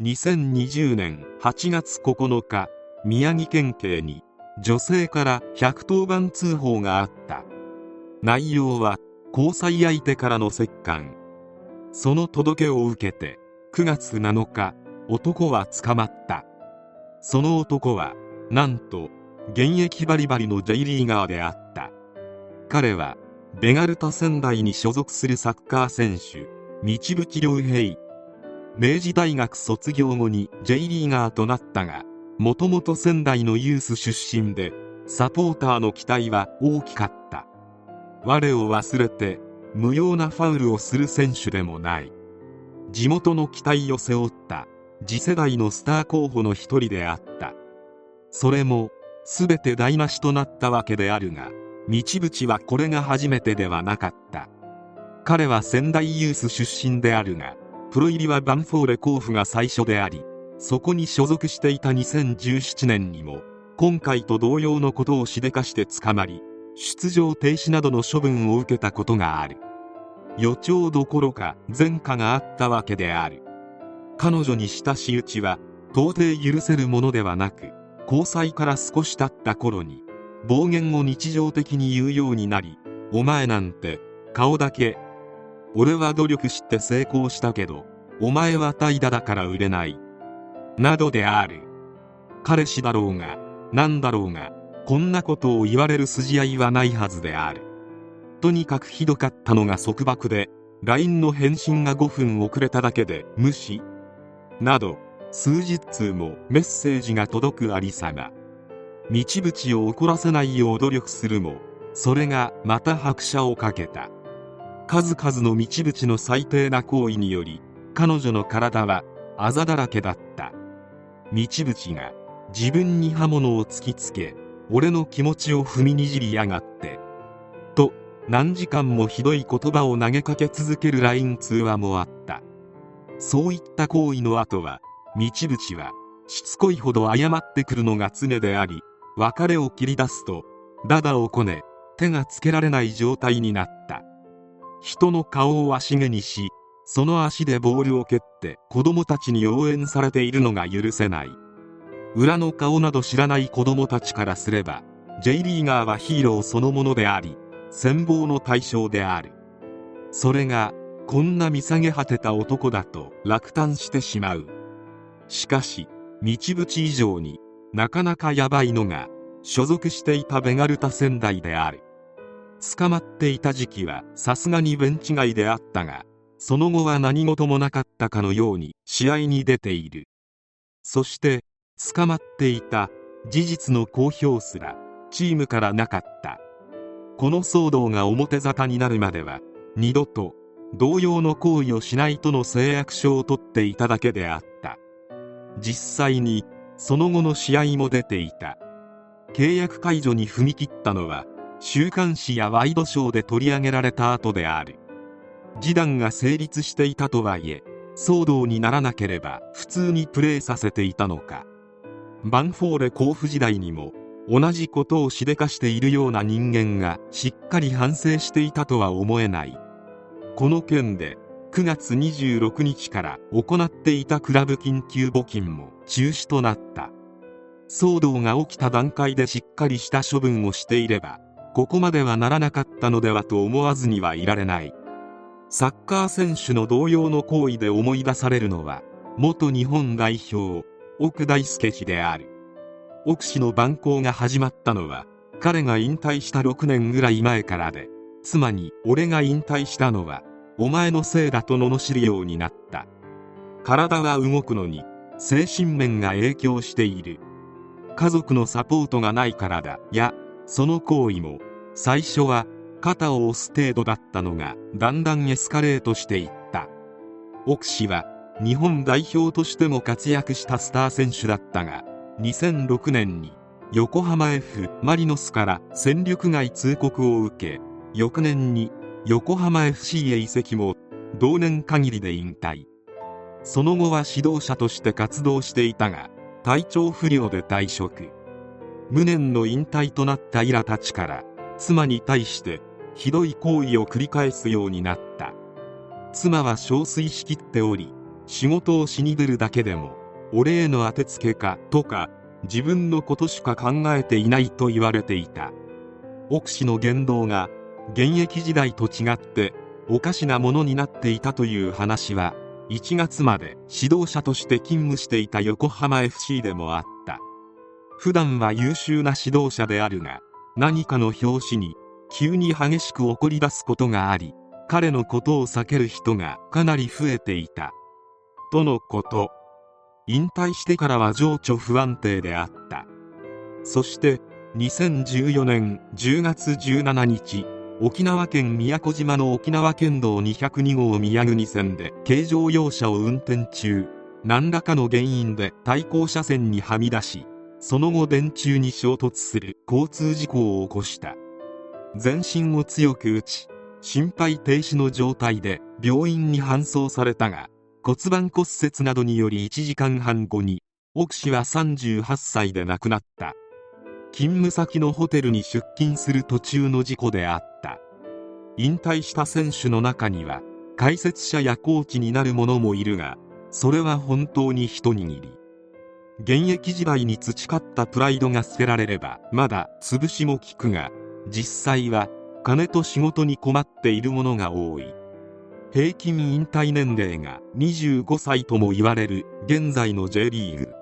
2020年8月9日宮城県警に女性から110番通報があった。内容は交際相手からの折檻その届けを受けて9月7日男は捕まった。その男はなんと現役バリバリの J リーガーであった。彼はベガルタ仙台に所属するサッカー選手道淵良平。明治大学卒業後に J リーガーとなったがもともと仙台のユース出身でサポーターの期待は大きかった。我を忘れて無用なファウルをする選手でもない。地元の期待を背負った次世代のスター候補の一人であった。それも全て台無しとなったわけであるが道淵はこれが初めてではなかった。彼は仙台ユース出身であるがプロ入りはバンフォーレ甲府が最初でありそこに所属していた2017年にも今回と同様のことをしでかして捕まり出場停止などの処分を受けたことがある。予兆どころか前科があったわけである。彼女に親した仕打ちは到底許せるものではなく交際から少し経った頃に暴言を日常的に言うようになりお前なんて顔だけ俺は努力して成功したけどお前は怠惰だから売れない。などである。彼氏だろうが何だろうがこんなことを言われる筋合いはないはずである。とにかくひどかったのが束縛で LINE の返信が5分遅れただけで無視。など数十通もメッセージが届くありさま。道淵を怒らせないよう努力するもそれがまた拍車をかけた。数々の道淵の最低な行為により彼女の体はあざだらけだった。道淵が自分に刃物を突きつけ俺の気持ちを踏みにじりやがってと何時間もひどい言葉を投げかけ続ける LINE 通話もあった。そういった行為の後は道淵はしつこいほど謝ってくるのが常であり別れを切り出すとダダをこね手がつけられない状態になった。人の顔を足毛にしその足でボールを蹴って子供たちに応援されているのが許せない。裏の顔など知らない子供たちからすれば J リーガーはヒーローそのものであり羨望の対象である。それがこんな見下げ果てた男だと落胆してしまう。しかし道淵以上になかなかヤバいのが所属していたベガルタ仙台である。捕まっていた時期はさすがにベンチ外であったがその後は何事もなかったかのように試合に出ている。そして捕まっていた事実の公表すらチームからなかった。この騒動が表沙汰になるまでは二度と同様の行為をしないとの誓約書を取っていただけであった。実際にその後の試合も出ていた。契約解除に踏み切ったのは週刊誌やワイドショーで取り上げられた後である。示談が成立していたとはいえ騒動にならなければ普通にプレーさせていたのか。バンフォーレ甲府時代にも同じことをしでかしているような人間がしっかり反省していたとは思えない。この件で9月26日から行っていたクラブ緊急募金も中止となった。騒動が起きた段階でしっかりした処分をしていればここまではならなかったのではと思わずにはいられない。サッカー選手の同様の行為で思い出されるのは元日本代表奥大輔氏である。奥氏の蛮行が始まったのは彼が引退した6年ぐらい前からで妻に俺が引退したのはお前のせいだと罵るようになった。体は動くのに精神面が影響している。家族のサポートがないからだやその行為も最初は肩を押す程度だったのがだんだんエスカレートしていった。奥氏は日本代表としても活躍したスター選手だったが2006年に横浜 F・ マリノスから戦力外通告を受け翌年に横浜 FC へ移籍も同年限りで引退。その後は指導者として活動していたが体調不良で退職。無念の引退となったイラたちから妻に対してひどい行為を繰り返すようになった。妻は憔悴しきっており仕事をしに出るだけでも俺への当てつけかとか自分のことしか考えていないと言われていた。奥氏の言動が現役時代と違っておかしなものになっていたという話は1月まで指導者として勤務していた横浜 FC でもあった。普段は優秀な指導者であるが何かの拍子に急に激しく怒り出すことがあり彼のことを避ける人がかなり増えていた。とのこと。引退してからは情緒不安定であった。そして2014年10月17日沖縄県宮古島の沖縄県道202号宮国線で軽乗用車を運転中。何らかの原因で対向車線にはみ出しその後電柱に衝突する交通事故を起こした。全身を強く打ち心肺停止の状態で病院に搬送されたが骨盤骨折などにより1時間半後に奥氏は38歳で亡くなった。勤務先のホテルに出勤する途中の事故であった。引退した選手の中には解説者やコーチになる者もいるがそれは本当に一握り。現役時代に培ったプライドが捨てられればまだ潰しも効くが実際は金と仕事に困っている者が多い。平均引退年齢が25歳とも言われる現在の J リーグ。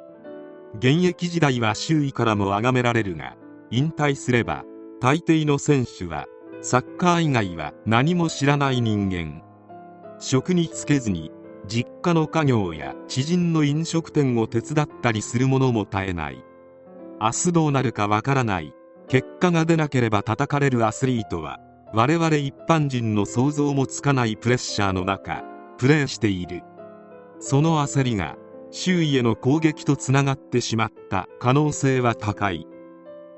現役時代は周囲からも崇められるが引退すれば大抵の選手はサッカー以外は何も知らない人間。職に就けずに実家の家業や知人の飲食店を手伝ったりする者も絶えない。明日どうなるかわからない。結果が出なければ叩かれるアスリートは我々一般人の想像もつかないプレッシャーの中プレーしている。その焦りが周囲への攻撃とつながってしまった可能性は高い。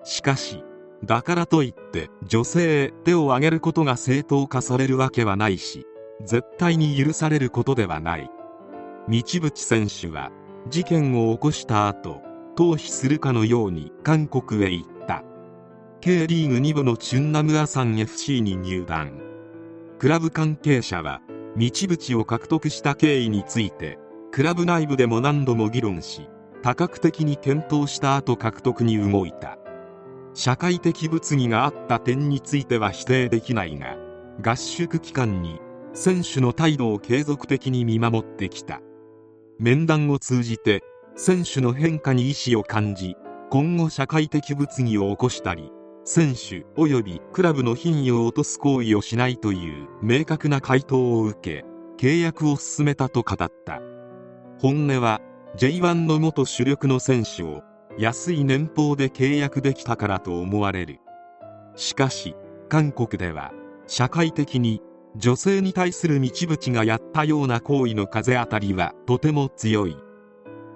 しかしだからといって女性へ手を挙げることが正当化されるわけはないし絶対に許されることではない。道淵選手は事件を起こした後逃避するかのように韓国へ行った。K リーグ2部のチュンナムアサン FC に入団。クラブ関係者は道淵を獲得した経緯についてクラブ内部でも何度も議論し多角的に検討した後獲得に動いた。社会的物議があった点については否定できないが合宿期間に選手の態度を継続的に見守ってきた。面談を通じて選手の変化に意思を感じ今後社会的物議を起こしたり選手及びクラブの品位を落とす行為をしないという明確な回答を受け契約を進めたと語った。本音は J1 の元主力の選手を安い年俸で契約できたからと思われる。しかし韓国では社会的に女性に対する道淵がやったような行為の風当たりはとても強い。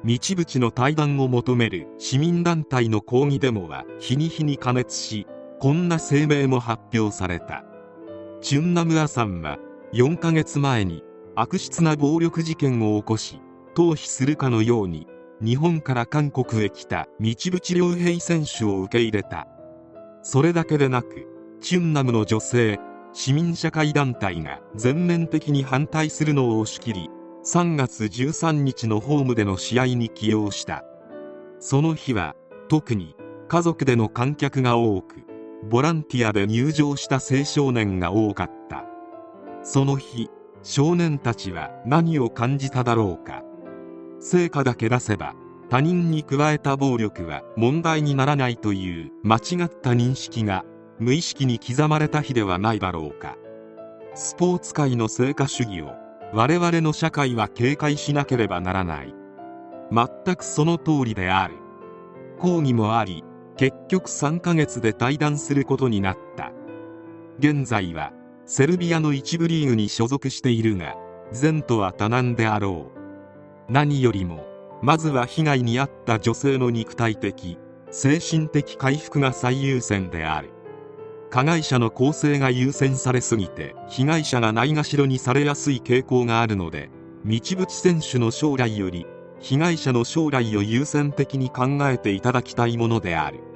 道淵の対談を求める市民団体の抗議デモは日に日に加熱しこんな声明も発表された。チュンナムアさんは4ヶ月前に悪質な暴力事件を起こし逃避するかのように日本から韓国へ来た道淵良平選手を受け入れた。それだけでなくチュンナムの女性市民社会団体が全面的に反対するのを押し切り3月13日のホームでの試合に起用した。その日は特に家族での観客が多くボランティアで入場した青少年が多かった。その日少年たちは何を感じただろうか。成果だけ出せば他人に加えた暴力は問題にならないという間違った認識が無意識に刻まれた日ではないだろうか。スポーツ界の成果主義を我々の社会は警戒しなければならない。全くその通りである。抗議もあり結局3ヶ月で退団することになった。現在はセルビアの一部リーグに所属しているが前途は多難であろう。何よりもまずは被害に遭った女性の肉体的精神的回復が最優先である。加害者の更生が優先されすぎて被害者がないがしろにされやすい傾向があるので道淵選手の将来より被害者の将来を優先的に考えていただきたいものである。